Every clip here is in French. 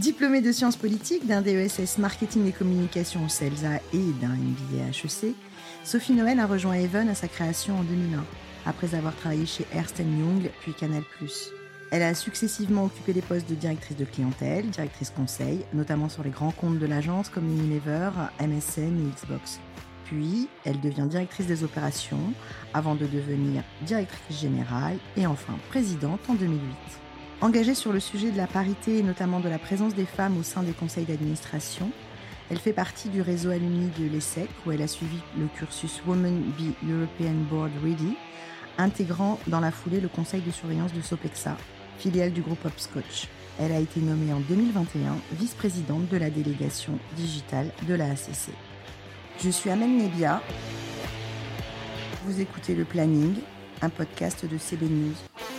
Diplômée de sciences politiques, d'un DESS marketing et communication au CELSA et d'un MBA HEC, Sophie Noël a rejoint Even à sa création en 2001, après avoir travaillé chez Ernst Young puis Canal+. Elle a successivement occupé les postes de directrice de clientèle, directrice conseil, notamment sur les grands comptes de l'agence comme Unilever, MSN et Xbox. Puis, elle devient directrice des opérations avant de devenir directrice générale et enfin présidente en 2008. Engagée sur le sujet de la parité et notamment de la présence des femmes au sein des conseils d'administration, elle fait partie du réseau alumni de l'ESSEC où elle a suivi le cursus Women Be European Board Ready, intégrant dans la foulée le conseil de surveillance de Sopexa, filiale du groupe Hopscotch. Elle a été nommée en 2021 vice-présidente de la délégation digitale de la ACC. Je suis Amel Nebia. Vous écoutez Le Planning, un podcast de CB News.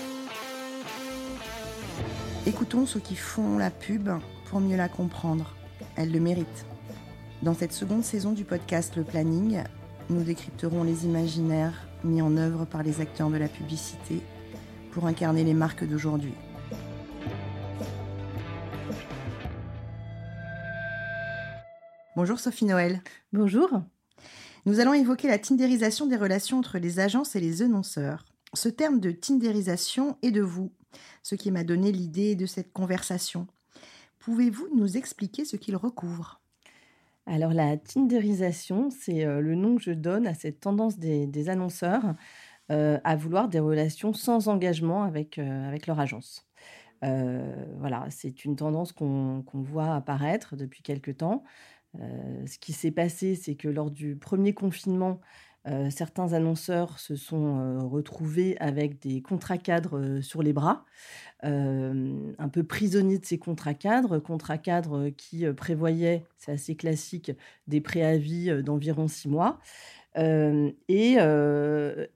Écoutons ceux qui font la pub pour mieux la comprendre. Elle le mérite. Dans cette seconde saison du podcast Le Planning, nous décrypterons les imaginaires mis en œuvre par les acteurs de la publicité pour incarner les marques d'aujourd'hui. Bonjour Sophie Noël. Bonjour. Nous allons évoquer la tindérisation des relations entre les agences et les annonceurs. Ce terme de tindérisation est de vous, ce qui m'a donné l'idée de cette conversation. Pouvez-vous nous expliquer ce qu'il recouvre? Alors la tindérisation, c'est euh, le nom que je donne à cette tendance des annonceurs euh, à vouloir des relations sans engagement avec, euh, avec leur agence. Voilà, c'est une tendance qu'on voit apparaître depuis quelque temps. ce qui s'est passé, c'est que lors du premier confinement, certains annonceurs se sont retrouvés avec des contrats cadres sur les bras, un peu prisonniers de ces contrats cadres, contrats cadres qui prévoyaient, c'est assez classique, des préavis d'environ six mois et,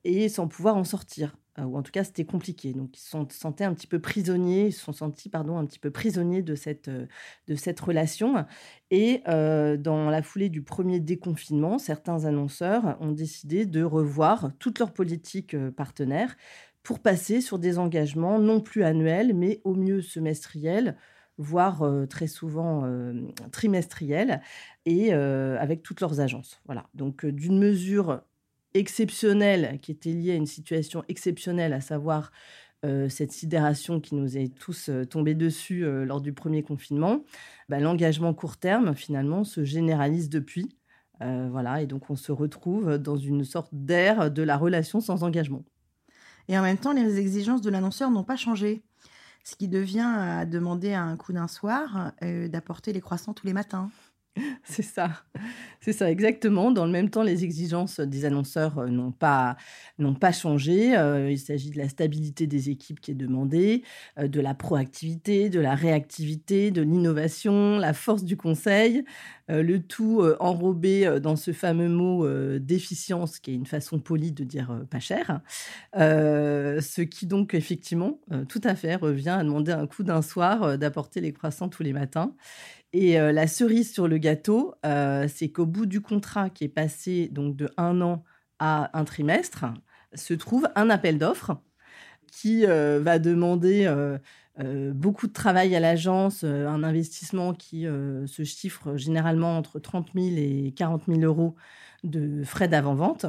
et sans pouvoir en sortir. Ou en tout cas, c'était compliqué. Donc, ils se sentaient un petit peu prisonniers, ils se sont sentis pardon, un petit peu prisonniers de cette, de cette relation. Et dans la foulée du premier déconfinement, certains annonceurs ont décidé de revoir toute leur politique partenaire pour passer sur des engagements non plus annuels, mais au mieux semestriels, voire très souvent trimestriels, et avec toutes leurs agences. Voilà. Donc, d'une mesure exceptionnelle qui était liée à une situation exceptionnelle, à savoir cette sidération qui nous est tous tombée dessus lors du premier confinement, bah, l'engagement court terme, finalement, se généralise depuis. voilà, et donc on se retrouve dans une sorte d'ère de la relation sans engagement. Et en même temps, les exigences de l'annonceur n'ont pas changé ce qui devient à demander à un coup d'un soir euh, d'apporter les croissants tous les matins. C'est ça, c'est ça exactement. Dans le même temps, les exigences des annonceurs euh, n'ont pas, n'ont pas changé. Euh, il s'agit de la stabilité des équipes qui est demandée, euh, de la proactivité, de la réactivité, de l'innovation, la force du conseil, le tout enrobé dans ce fameux mot déficience, qui est une façon polie de dire pas cher. ce qui donc effectivement, tout à fait, revient à demander un coup d'un soir d'apporter les croissants tous les matins. Et euh, la cerise sur le gâteau, euh, c'est qu'au bout du contrat qui est passé donc de un an à un trimestre, se trouve un appel d'offres qui euh, va demander beaucoup de travail à l'agence, un investissement qui se chiffre généralement entre 30 000 et 40 000 euros de frais d'avant-vente,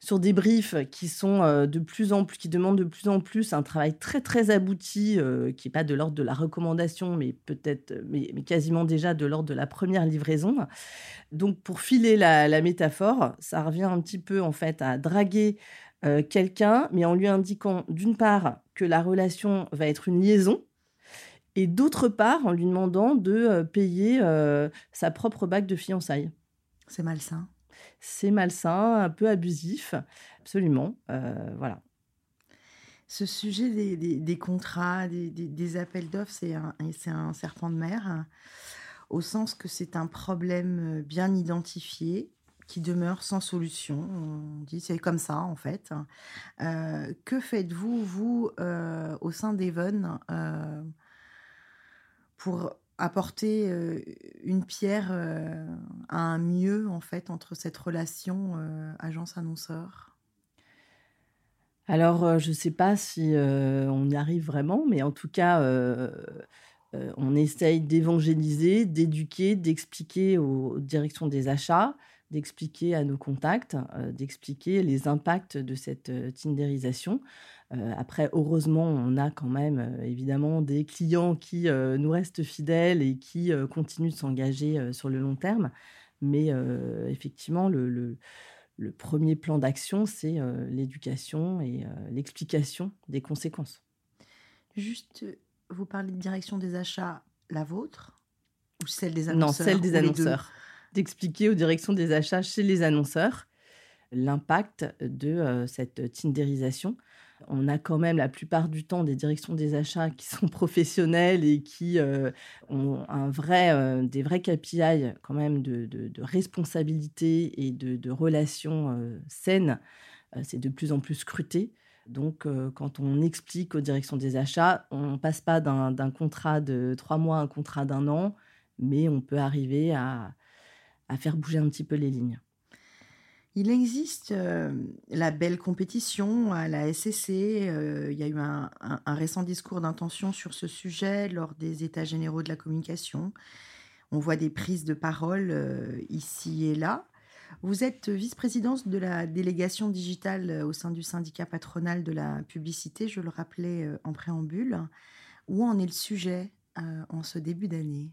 sur des briefs qui sont euh, de plus en plus, qui demandent de plus en plus un travail très très abouti, euh, qui n'est pas de l'ordre de la recommandation, mais peut-être, mais, quasiment déjà de l'ordre de la première livraison. Donc pour filer la, métaphore, ça revient un petit peu en fait à draguer euh, quelqu'un, mais en lui indiquant d'une part que la relation va être une liaison, et d'autre part en lui demandant de payer sa propre bague de fiançailles. C'est malsain c'est malsain, un peu abusif, absolument. Euh, voilà. Ce sujet des, contrats, des, appels d'offres, c'est un, serpent de mer, au sens que c'est un problème bien identifié qui demeure sans solution. On dit c'est comme ça en fait. Euh, que faites-vous, vous, euh, au sein d'Even, pour apporter une pierre à un mieux en fait entre cette relation agence-annonceur? Alors, je ne sais pas si on y arrive vraiment, mais en tout cas, on essaye d'évangéliser, d'éduquer, d'expliquer aux directions des achats, d'expliquer à nos contacts, d'expliquer les impacts de cette tindérisation. après, heureusement, on a quand même évidemment des clients qui nous restent fidèles et qui continuent de s'engager sur le long terme. Mais effectivement, le, le, premier plan d'action, c'est l'éducation et l'explication des conséquences. Juste, vous parlez de direction des achats, la vôtre ou celle des annonceurs Non, celle des annonceurs. D'expliquer aux directions des achats chez les annonceurs l'impact de cette tindérisation on a quand même la plupart du temps des directions des achats qui sont professionnelles et qui euh, ont un vrai, euh, des vrais KPI quand même de, responsabilité et de, relations euh, saines. c'est de plus en plus scruté. Donc, quand on explique aux directions des achats, on ne passe pas d'un contrat de trois mois à un contrat d'un an, mais on peut arriver à faire bouger un petit peu les lignes. Il existe la belle compétition à la SCC. il y a eu un, récent discours d'intention sur ce sujet lors des États généraux de la communication. On voit des prises de parole ici et là. Vous êtes vice-présidente de la délégation digitale au sein du syndicat patronal de la publicité, je le rappelais en préambule. Où en est le sujet en ce début d'année?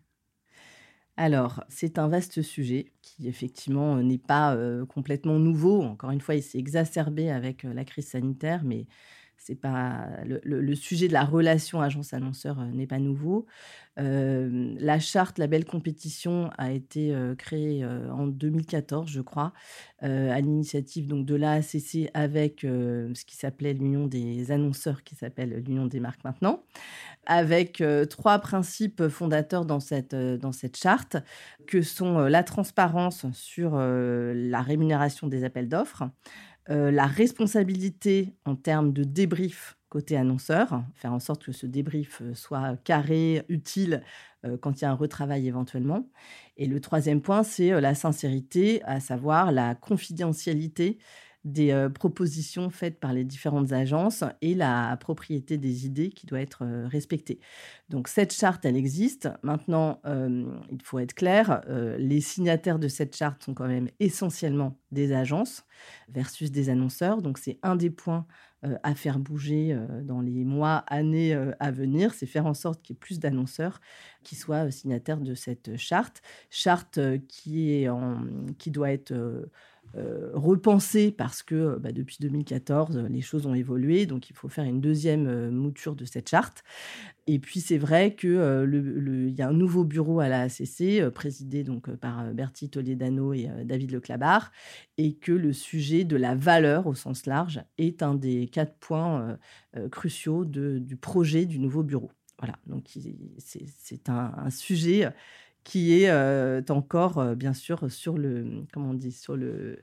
Alors, c'est un vaste sujet qui effectivement n'est pas complètement nouveau. Encore une fois, il s'est exacerbé avec la crise sanitaire, mais c'est pas le, sujet de la relation agence-annonceur n'est pas nouveau. la charte La Belle Compétition a été créée en 2014, je crois, à l'initiative donc de l'AACC avec ce qui s'appelait l'Union des annonceurs, qui s'appelle l'Union des marques maintenant, avec trois principes fondateurs dans cette, dans cette charte, que sont la transparence sur la rémunération des appels d'offres, la responsabilité en termes de débrief côté annonceur, faire en sorte que ce débrief soit carré, utile quand il y a un retravail éventuellement. Et le troisième point, c'est la sincérité, à savoir la confidentialité des propositions faites par les différentes agences et la propriété des idées qui doit être respectée. Donc cette charte, elle existe. Maintenant, il faut être clair, les signataires de cette charte sont quand même essentiellement des agences versus des annonceurs. Donc c'est un des points à faire bouger dans les mois, années à venir, c'est faire en sorte qu'il y ait plus d'annonceurs qui soient signataires de cette charte. Charte qui, est qui doit être euh, repenser parce que bah, depuis 2014, les choses ont évolué, donc il faut faire une deuxième euh, mouture de cette charte. Et puis c'est vrai qu'il euh, y a un nouveau bureau à la ACC, présidé donc par Bertie Toledano et David Leclabar, et que le sujet de la valeur au sens large est un des quatre points cruciaux du projet du nouveau bureau. Voilà, donc c'est un, sujet qui est euh, encore, euh, bien sûr, sur le. Comment on dit Sur le.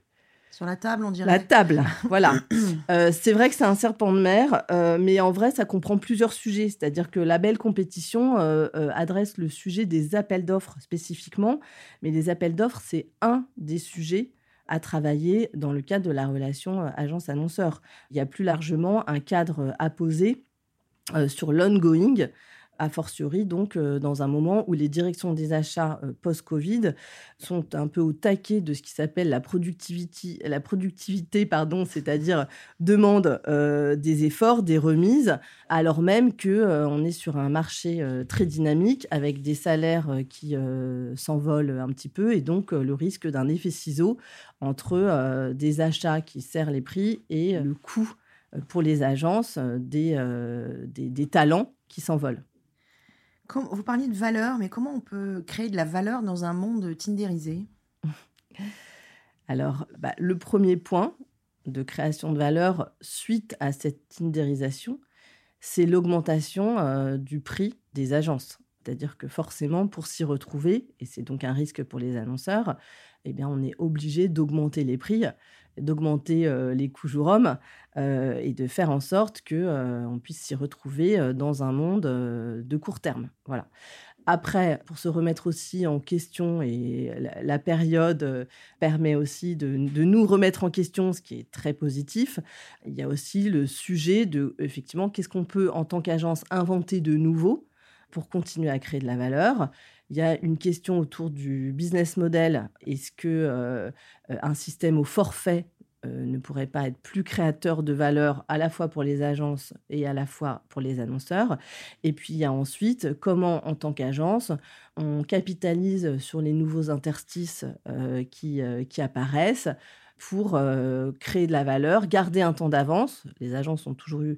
Sur la table, on dirait. La table, voilà. Euh, c'est vrai que c'est un serpent de mer, mais en vrai, ça comprend plusieurs sujets. C'est-à-dire que la belle compétition adresse le sujet des appels d'offres spécifiquement, mais les appels d'offres, c'est un des sujets à travailler dans le cadre de la relation agence-annonceur. Il y a plus largement un cadre à poser sur l'ongoing a fortiori donc euh, dans un moment où les directions des achats euh, post-Covid sont un peu au taquet de ce qui s'appelle la la productivité pardon, c'est-à-dire demande euh, des efforts, des remises, alors même que on est sur un marché très dynamique avec des salaires qui s'envolent un petit peu et donc le risque d'un effet ciseau entre des achats qui serrent les prix et le coût pour les agences des, des talents qui s'envolent vous parliez de valeur, mais comment on peut créer de la valeur dans un monde tindérisé Alors, bah, le premier point de création de valeur suite à cette tindérisation, c'est l'augmentation euh, du prix des agences. C'est-à-dire que forcément, pour s'y retrouver, et c'est donc un risque pour les annonceurs, eh bien, on est obligé d'augmenter les prix d'augmenter les coûts jour homme et de faire en sorte que on puisse s'y retrouver dans un monde de court terme. Voilà. Après, pour se remettre aussi en question, et la, période permet aussi de, de, nous remettre en question, ce qui est très positif, il y a aussi le sujet de, effectivement, qu'est-ce qu'on peut, en tant qu'agence, inventer de nouveau pour continuer à créer de la valeur. Il y a une question autour du business model. Est-ce que un système au forfait euh, ne pourrait pas être plus créateur de valeur à la fois pour les agences et à la fois pour les annonceurs? Et puis il y a ensuite comment, en tant qu'agence, on capitalise sur les nouveaux interstices euh, qui, euh, qui apparaissent pour créer de la valeur, garder un temps d'avance. Les agences ont toujours eu euh,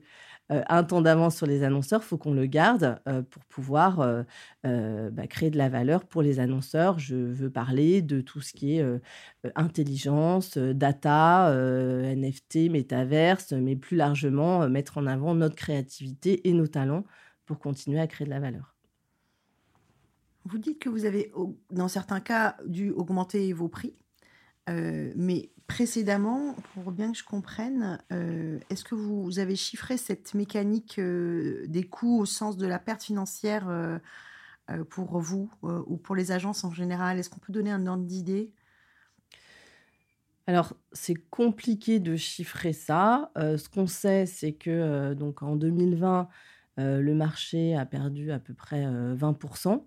un temps d'avance sur les annonceurs, faut qu'on le garde euh, pour pouvoir euh, bah, créer de la valeur pour les annonceurs. Je veux parler de tout ce qui est intelligence, data, NFT, métaverse, mais plus largement mettre en avant notre créativité et nos talents pour continuer à créer de la valeur. Vous dites que vous avez, dans certains cas, dû augmenter vos prix, mais précédemment, pour bien que je comprenne, euh, est-ce que vous, avez chiffré cette mécanique euh, des coûts au sens de la perte financière euh, pour vous ou pour les agences en général? Est-ce qu'on peut donner un ordre d'idée? Alors, c'est compliqué de chiffrer ça. ce qu'on sait, c'est que donc en 2020, le marché a perdu à peu près 20%.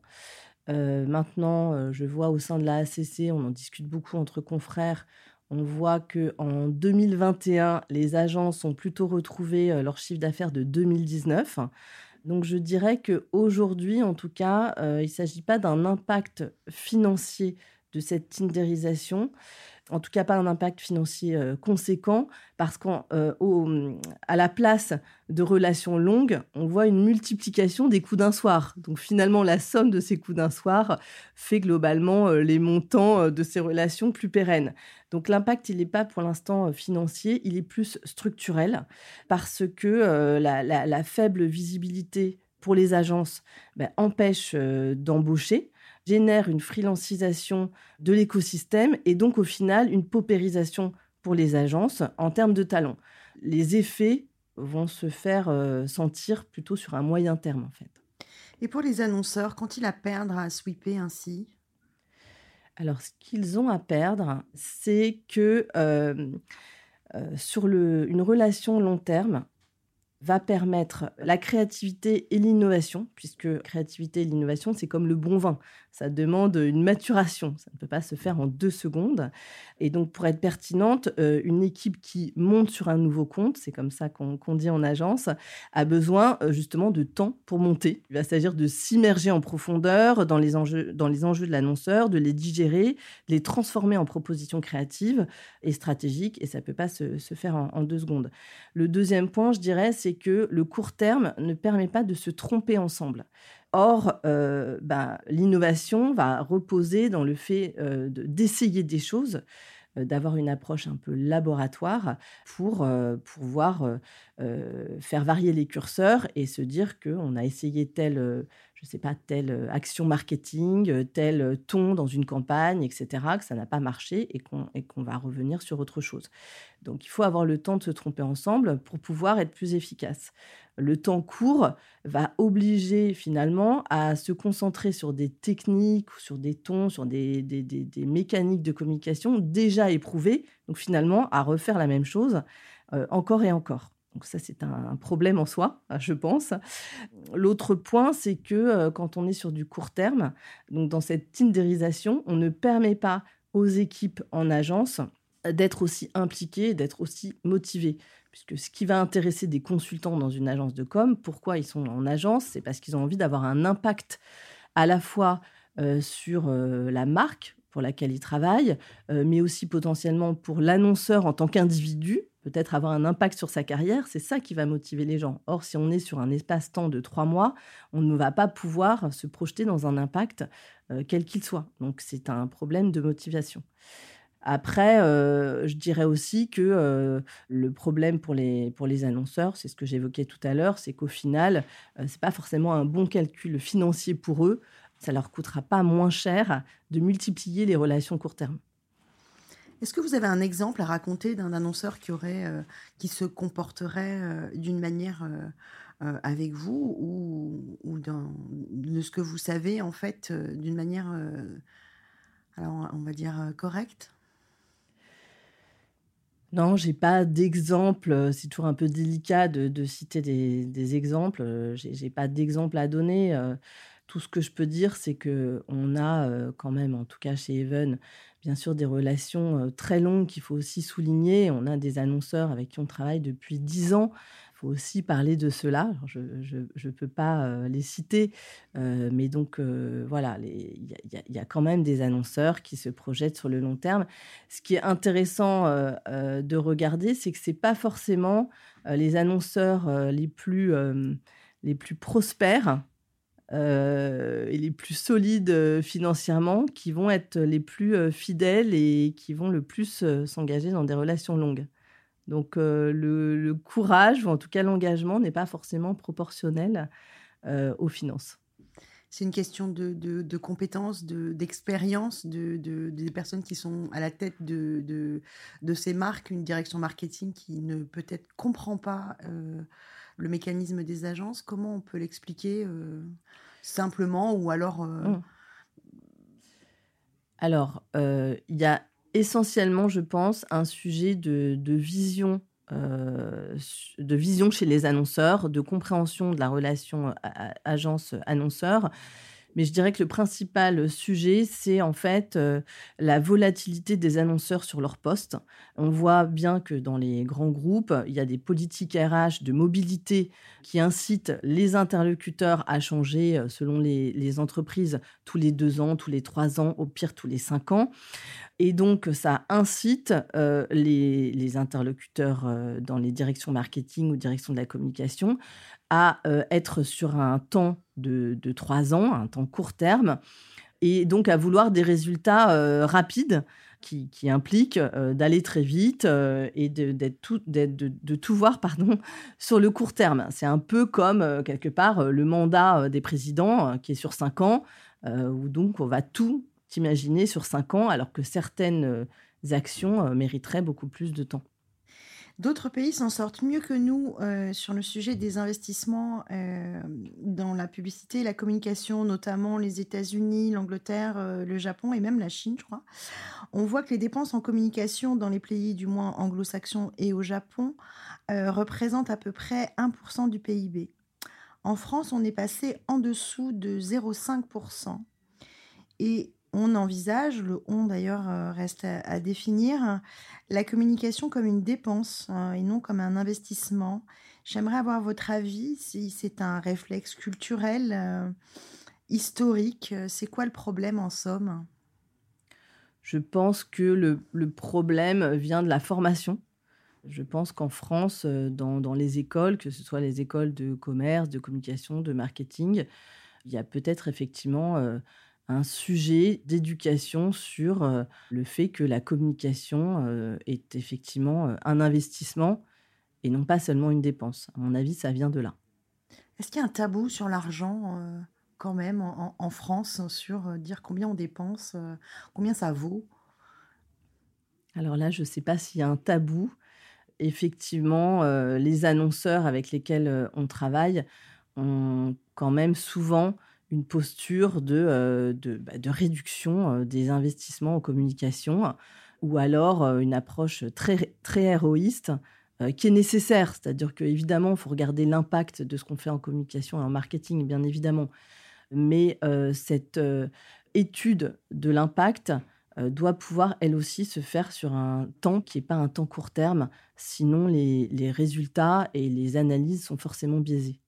maintenant, je vois au sein de la ACC, on en discute beaucoup entre confrères, on voit que en 2021, les agences ont plutôt retrouvé euh, leur chiffre d'affaires de 2019. Donc je dirais qu'aujourd'hui, en tout cas, euh, il ne s'agit pas d'un impact financier de cette tindérisation, en tout cas pas un impact financier euh, conséquent, parce qu'à euh, la place de relations longues, on voit une multiplication des coûts d'un soir. Donc finalement, la somme de ces coûts d'un soir fait globalement euh, les montants de ces relations plus pérennes. Donc l'impact, il n'est pas pour l'instant financier, il est plus structurel, parce que la, faible visibilité pour les agences ben, empêche d'embaucher génère une freelancisation de l'écosystème et donc au final une paupérisation pour les agences en termes de talent. Les effets vont se faire euh, sentir plutôt sur un moyen terme en fait. Et pour les annonceurs, qu'ont-ils à perdre à sweeper ainsi? Alors ce qu'ils ont à perdre, c'est que euh, euh, sur le, une relation long terme, va permettre la créativité et l'innovation, puisque créativité et l'innovation, c'est comme le bon vin. Ça demande une maturation. Ça ne peut pas se faire en deux secondes. Et donc, pour être pertinente, euh, une équipe qui monte sur un nouveau compte, c'est comme ça qu'on dit en agence, a besoin euh, justement de temps pour monter. Il va s'agir de s'immerger en profondeur dans les enjeux, dans les enjeux de l'annonceur, de les digérer, de les transformer en propositions créatives et stratégiques. Et ça ne peut pas se, faire en, en deux secondes. Le deuxième point, je dirais, c'est que le court terme ne permet pas de se tromper ensemble. Or, euh, bah, l'innovation va reposer dans le fait euh, d'essayer des choses, euh, d'avoir une approche un peu laboratoire pour pouvoir faire varier les curseurs et se dire qu'on a essayé telle, je sais pas, telle action marketing, tel ton dans une campagne, etc., que ça n'a pas marché et qu'on va revenir sur autre chose. Donc, il faut avoir le temps de se tromper ensemble pour pouvoir être plus efficace le temps court va obliger finalement à se concentrer sur des techniques, sur des tons, sur des, mécaniques de communication déjà éprouvées, donc finalement à refaire la même chose euh, encore et encore. Donc ça, c'est un, problème en soi, je pense. L'autre point, c'est que euh, quand on est sur du court terme, donc dans cette tindérisation, on ne permet pas aux équipes en agence d'être aussi impliquées, d'être aussi motivées puisque ce qui va intéresser des consultants dans une agence de com, pourquoi ils sont en agence, c'est parce qu'ils ont envie d'avoir un impact à la fois euh, sur euh, la marque pour laquelle ils travaillent, mais aussi potentiellement pour l'annonceur en tant qu'individu, peut-être avoir un impact sur sa carrière, c'est ça qui va motiver les gens. Or, si on est sur un espace-temps de trois mois, on ne va pas pouvoir se projeter dans un impact quel qu'il soit. Donc, c'est un problème de motivation. Après, euh, je dirais aussi que euh, le problème pour les, pour les annonceurs, c'est ce que j'évoquais tout à l'heure, c'est qu'au final, euh, ce n'est pas forcément un bon calcul financier pour eux. Ça leur coûtera pas moins cher de multiplier les relations court terme. Est-ce que vous avez un exemple à raconter d'un annonceur qui aurait, qui se comporterait d'une manière avec vous ou, de ce que vous savez en fait d'une manière, alors on va dire correcte? Non, j'ai pas d'exemple. C'est toujours un peu délicat de, citer des, exemples. J'ai pas d'exemple à donner. Tout ce que je peux dire, c'est que on a quand même, en tout cas chez Even, bien sûr des relations très longues qu'il faut aussi souligner. On a des annonceurs avec qui on travaille depuis dix ans il faut aussi parler de cela. je ne peux pas les citer, mais donc voilà, il y, a quand même des annonceurs qui se projettent sur le long terme. Ce qui est intéressant de regarder, c'est que ce n'est pas forcément les annonceurs les plus, les plus prospères et les plus solides financièrement qui vont être les plus fidèles et qui vont le plus s'engager dans des relations longues. Donc le, courage, ou en tout cas l'engagement, n'est pas forcément proportionnel aux finances. C'est une question de, compétences, d'expérience de, des personnes qui sont à la tête de, ces marques, une direction marketing qui ne peut-être comprend pas le mécanisme des agences. Comment on peut l'expliquer simplement ou alors... Mmh. Alors, il y a essentiellement, je pense, un sujet de, vision. Euh, de vision chez les annonceurs, de compréhension de la relation agence-annonceur. Mais je dirais que le principal sujet, c'est en fait euh, la volatilité des annonceurs sur leur poste. On voit bien que dans les grands groupes, il y a des politiques RH de mobilité qui incitent les interlocuteurs à changer euh, selon les, entreprises tous les deux ans, tous les trois ans, au pire tous les cinq ans. Et donc, ça incite les, interlocuteurs dans les directions marketing ou directions de la communication à être sur un temps de, trois ans, un temps court terme, et donc à vouloir des résultats rapides qui, impliquent d'aller très vite et de, tout, de, tout voir pardon, sur le court terme. C'est un peu comme, quelque part, le mandat des présidents qui est sur cinq ans, où donc on va tout imaginer sur cinq ans, alors que certaines actions mériteraient beaucoup plus de temps. D'autres pays s'en sortent mieux que nous euh, sur le sujet des investissements euh, dans la publicité la communication, notamment les États-Unis, l'Angleterre, euh, le Japon et même la Chine, je crois. On voit que les dépenses en communication dans les pays du moins anglo-saxons et au Japon représentent à peu près 1% du PIB. En France, on est passé en dessous de 0,5%. Et on envisage, le on d'ailleurs euh, reste à, définir, la communication comme une dépense hein, et non comme un investissement. J'aimerais avoir votre avis si c'est un réflexe culturel, euh, historique. C'est quoi le problème en somme? Je pense que le, problème vient de la formation. Je pense qu'en France, euh, dans, les écoles, que ce soit les écoles de commerce, de communication, de marketing, il y a peut-être effectivement un sujet d'éducation sur euh, le fait que la communication euh, est effectivement euh, un investissement et non pas seulement une dépense. À mon avis, ça vient de là. Est-ce qu'il y a un tabou sur l'argent quand même en, France sur dire combien on dépense, combien ça vaut? Alors là, je ne sais pas s'il y a un tabou. Effectivement, les annonceurs avec lesquels on travaille ont quand même souvent une posture de, euh, bah, de, réduction euh, des investissements en communication ou alors euh, une approche très, très héroïste qui est nécessaire. C'est-à-dire qu'évidemment, il faut regarder l'impact de ce qu'on fait en communication et en marketing, bien évidemment. Mais cette étude de l'impact doit pouvoir, elle aussi, se faire sur un temps qui n'est pas un temps court terme. Sinon, les, les résultats et les analyses sont forcément biaisés.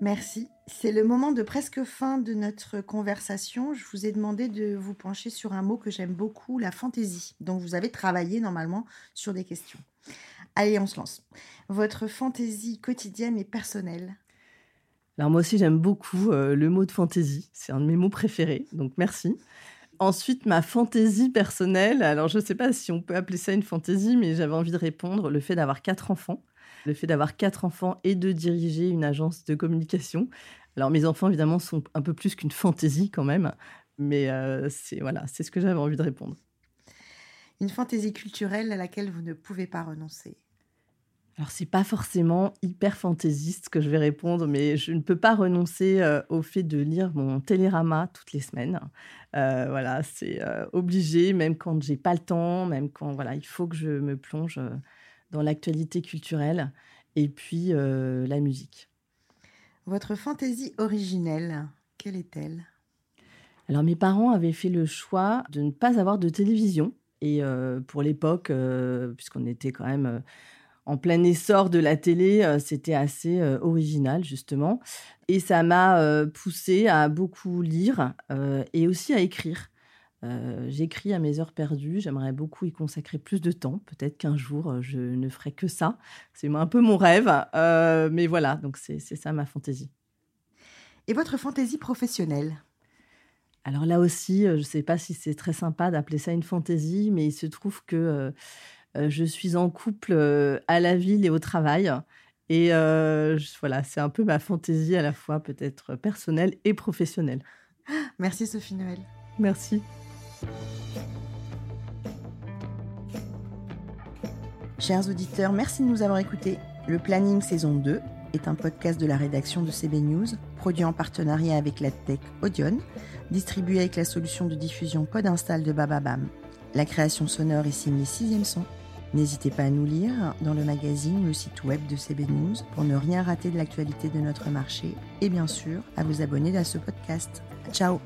Merci. C'est le moment de presque fin de notre conversation. Je vous ai demandé de vous pencher sur un mot que j'aime beaucoup, la fantaisie, dont vous avez travaillé normalement sur des questions. Allez, on se lance. Votre fantaisie quotidienne et personnelle Alors moi aussi j'aime beaucoup euh, le mot de fantaisie. C'est un de mes mots préférés, donc merci. Ensuite, ma fantaisie personnelle, alors je ne sais pas si on peut appeler ça une fantaisie, mais j'avais envie de répondre, le fait d'avoir quatre enfants le fait d'avoir quatre enfants et de diriger une agence de communication. Alors mes enfants, évidemment, sont un peu plus qu'une fantaisie quand même, mais euh, c'est voilà, c'est ce que j'avais envie de répondre. Une fantaisie culturelle à laquelle vous ne pouvez pas renoncer. alors, c'est pas forcément hyper fantaisiste que je vais répondre, mais je ne peux pas renoncer euh, au fait de lire mon télérama toutes les semaines. Euh, voilà, c'est euh, obligé, même quand j'ai pas le temps, même quand voilà, il faut que je me plonge dans l'actualité culturelle et puis la musique. Votre fantaisie originelle, quelle est-elle? Alors, mes parents avaient fait le choix de ne pas avoir de télévision. Et pour l'époque, puisqu'on était quand même en plein essor de la télé, euh, c'était assez euh, original justement. Et ça m'a euh, poussé à beaucoup lire et aussi à écrire. J'écris à mes heures perdues, j'aimerais beaucoup y consacrer plus de temps. Peut-être qu'un jour, je ne ferai que ça. C'est un peu mon rêve. mais voilà, donc c'est ça ma fantaisie. Et votre fantaisie professionnelle? Alors là aussi, je ne sais pas si c'est très sympa d'appeler ça une fantaisie, mais il se trouve que euh, je suis en couple euh, à la ville et au travail. Et euh, voilà, c'est un peu ma fantaisie à la fois peut-être personnelle et professionnelle. Merci Sophie Noël. Merci. Chers auditeurs, merci de nous avoir écoutés. Le Planning saison 2 est un podcast de la rédaction de CB News, produit en partenariat avec la tech Audion, distribué avec la solution de diffusion Podinstall de Bababam. La création sonore est signée Sixième Son. N'hésitez pas à nous lire dans le magazine ou le site web de CB News pour ne rien rater de l'actualité de notre marché et bien sûr à vous abonner à ce podcast. Ciao